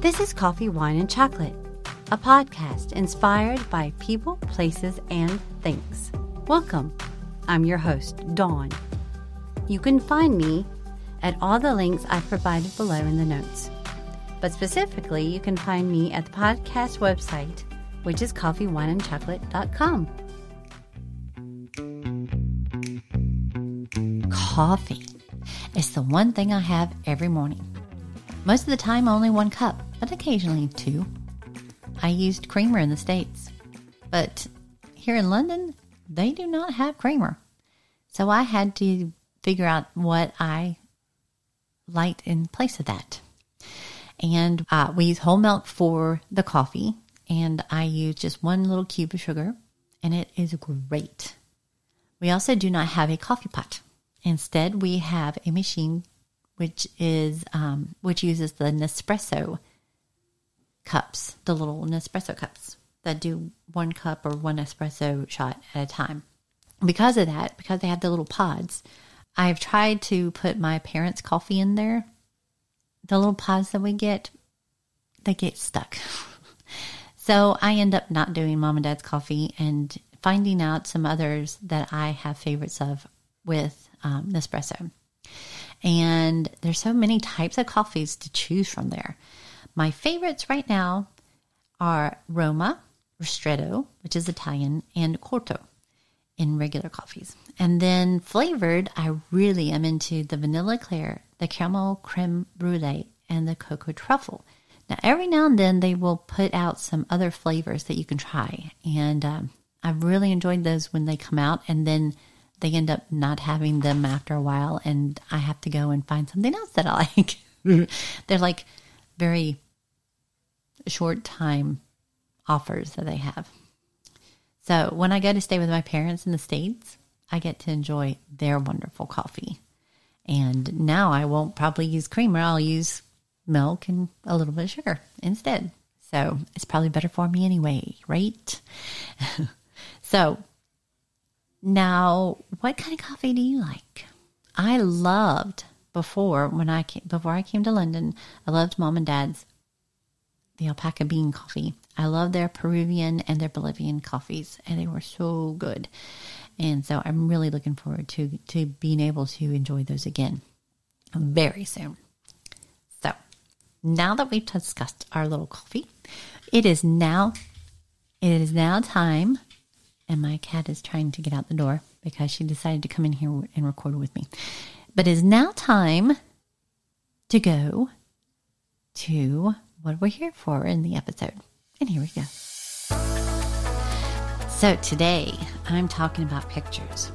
This is Coffee, Wine, and Chocolate, a podcast inspired by people, places, and things. Welcome. I'm your host, Dawn. You can find me at all the links I've provided below in the notes. But specifically, you can find me at the podcast website, which is coffeewineandchocolate.com. Coffee is the one thing I have every morning. Most of the time, only one cup, but occasionally two. I used creamer in the States, but here in London, they do not have creamer. So I had to figure out what I liked in place of that. And uh, we use whole milk for the coffee, and I use just one little cube of sugar, and it is great. We also do not have a coffee pot. Instead, we have a machine which is um, which uses the Nespresso cups, the little Nespresso cups that do one cup or one espresso shot at a time. Because of that, because they have the little pods, I've tried to put my parents' coffee in there. The little pods that we get, they get stuck. so I end up not doing mom and dad's coffee and finding out some others that I have favorites of with um, Nespresso. And there's so many types of coffees to choose from there. My favorites right now are Roma, Ristretto, which is Italian, and Corto in regular coffees. And then flavored, I really am into the vanilla eclair, the caramel creme brulee, and the cocoa truffle. Now, every now and then they will put out some other flavors that you can try. And um, I've really enjoyed those when they come out. And then they end up not having them after a while, and I have to go and find something else that I like. They're like very short time offers that they have. So when I go to stay with my parents in the States, I get to enjoy their wonderful coffee. And now I won't probably use creamer, I'll use milk and a little bit of sugar instead. So it's probably better for me anyway, right? so now, what kind of coffee do you like? I loved before when I came, before I came to London. I loved mom and dad's the alpaca bean coffee. I love their Peruvian and their Bolivian coffees, and they were so good. And so I'm really looking forward to to being able to enjoy those again very soon. So now that we've discussed our little coffee, it is now it is now time and my cat is trying to get out the door because she decided to come in here and record with me. But it is now time to go to what we're here for in the episode. And here we go. So today I'm talking about pictures.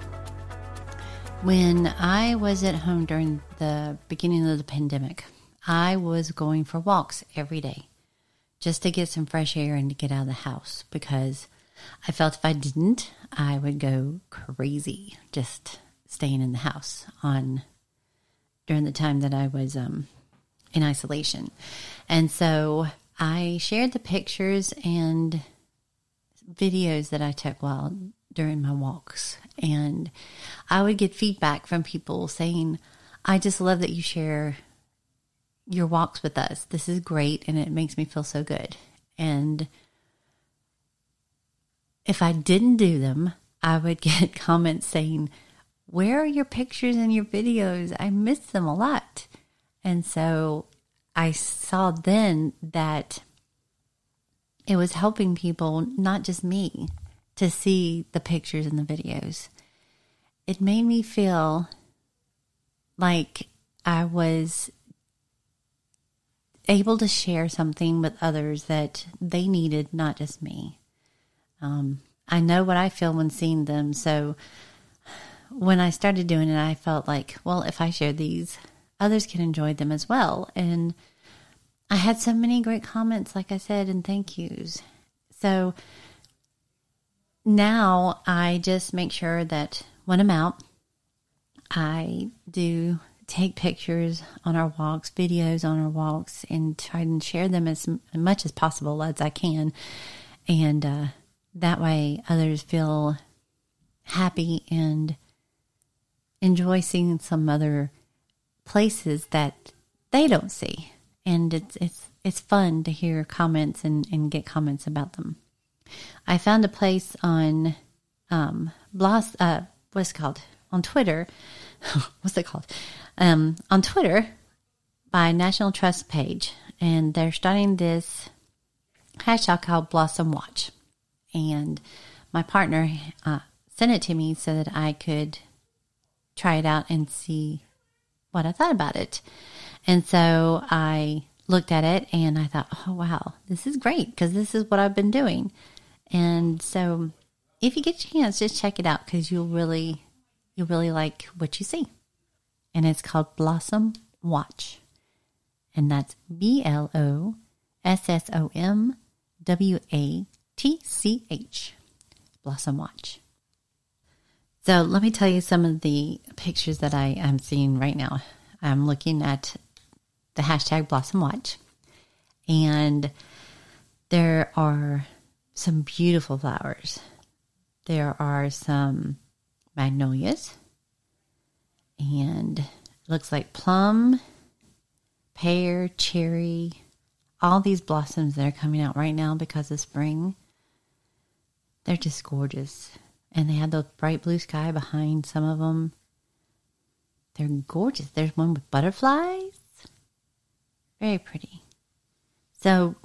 When I was at home during the beginning of the pandemic, I was going for walks every day just to get some fresh air and to get out of the house because I felt if I didn't, I would go crazy just staying in the house on during the time that I was um, in isolation. And so I shared the pictures and videos that I took while during my walks. And I would get feedback from people saying, I just love that you share your walks with us. This is great and it makes me feel so good. And if I didn't do them, I would get comments saying, Where are your pictures and your videos? I miss them a lot. And so I saw then that it was helping people, not just me, to see the pictures and the videos. It made me feel like I was able to share something with others that they needed, not just me. Um, I know what I feel when seeing them. So when I started doing it, I felt like, well, if I share these, others can enjoy them as well. And I had so many great comments, like I said, and thank yous. So now I just make sure that when I'm out, I do take pictures on our walks, videos on our walks, and try and share them as much as possible as I can. And uh, that way, others feel happy and enjoy seeing some other places that they don't see. And it's it's it's fun to hear comments and, and get comments about them. I found a place on um, Blos, uh, what's called on Twitter. what's it called? Um, on Twitter by National Trust page, and they're starting this hashtag called Blossom Watch. And my partner uh, sent it to me so that I could try it out and see what I thought about it. And so I looked at it and I thought, oh, wow, this is great because this is what I've been doing. And so if you get a chance, just check it out because you'll really, you'll really like what you see. And it's called Blossom Watch. And that's B L O S S O M W A T C H. Blossom Watch. So let me tell you some of the pictures that I am seeing right now. I'm looking at the hashtag Blossom Watch, and there are some beautiful flowers. There are some magnolias, and it looks like plum, pear, cherry, all these blossoms that are coming out right now because of spring. They're just gorgeous and they had the bright blue sky behind some of them. They're gorgeous. There's one with butterflies. Very pretty. So,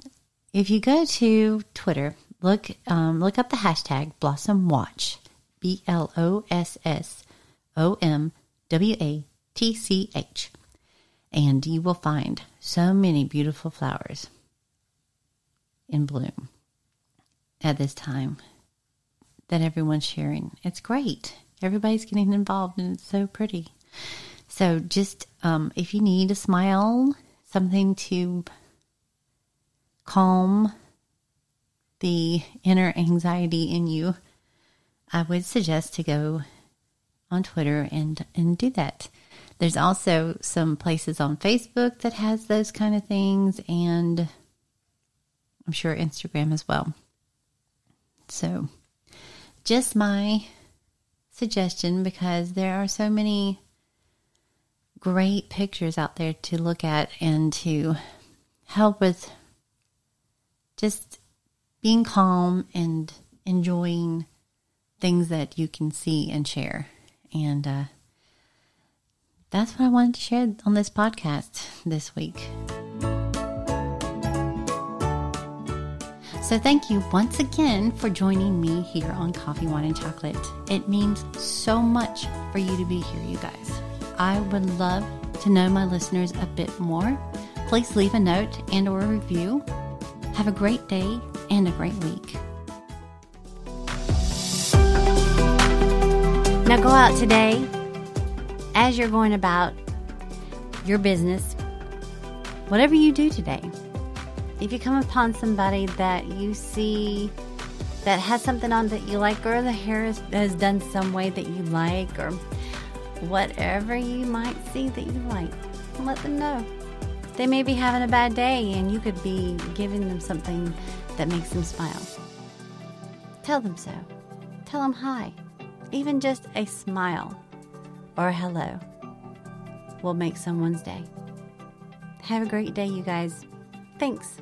if you go to Twitter, look um, look up the hashtag Blossom Watch, B L O S S O M W A T C H, and you will find so many beautiful flowers in bloom at this time that everyone's sharing. It's great. Everybody's getting involved and it's so pretty. So just um, if you need a smile, something to calm the inner anxiety in you, I would suggest to go on Twitter and and do that. There's also some places on Facebook that has those kind of things and I'm sure Instagram as well. So just my suggestion because there are so many great pictures out there to look at and to help with just being calm and enjoying things that you can see and share. And uh, that's what I wanted to share on this podcast this week. So, thank you once again for joining me here on Coffee, Wine, and Chocolate. It means so much for you to be here, you guys. I would love to know my listeners a bit more. Please leave a note and or a review. Have a great day and a great week. Now go out today as you're going about your business, whatever you do today if you come upon somebody that you see that has something on that you like, or the hair is, has done some way that you like, or whatever you might see that you like, let them know. They may be having a bad day, and you could be giving them something that makes them smile. Tell them so. Tell them hi. Even just a smile or hello will make someone's day. Have a great day, you guys. Thanks.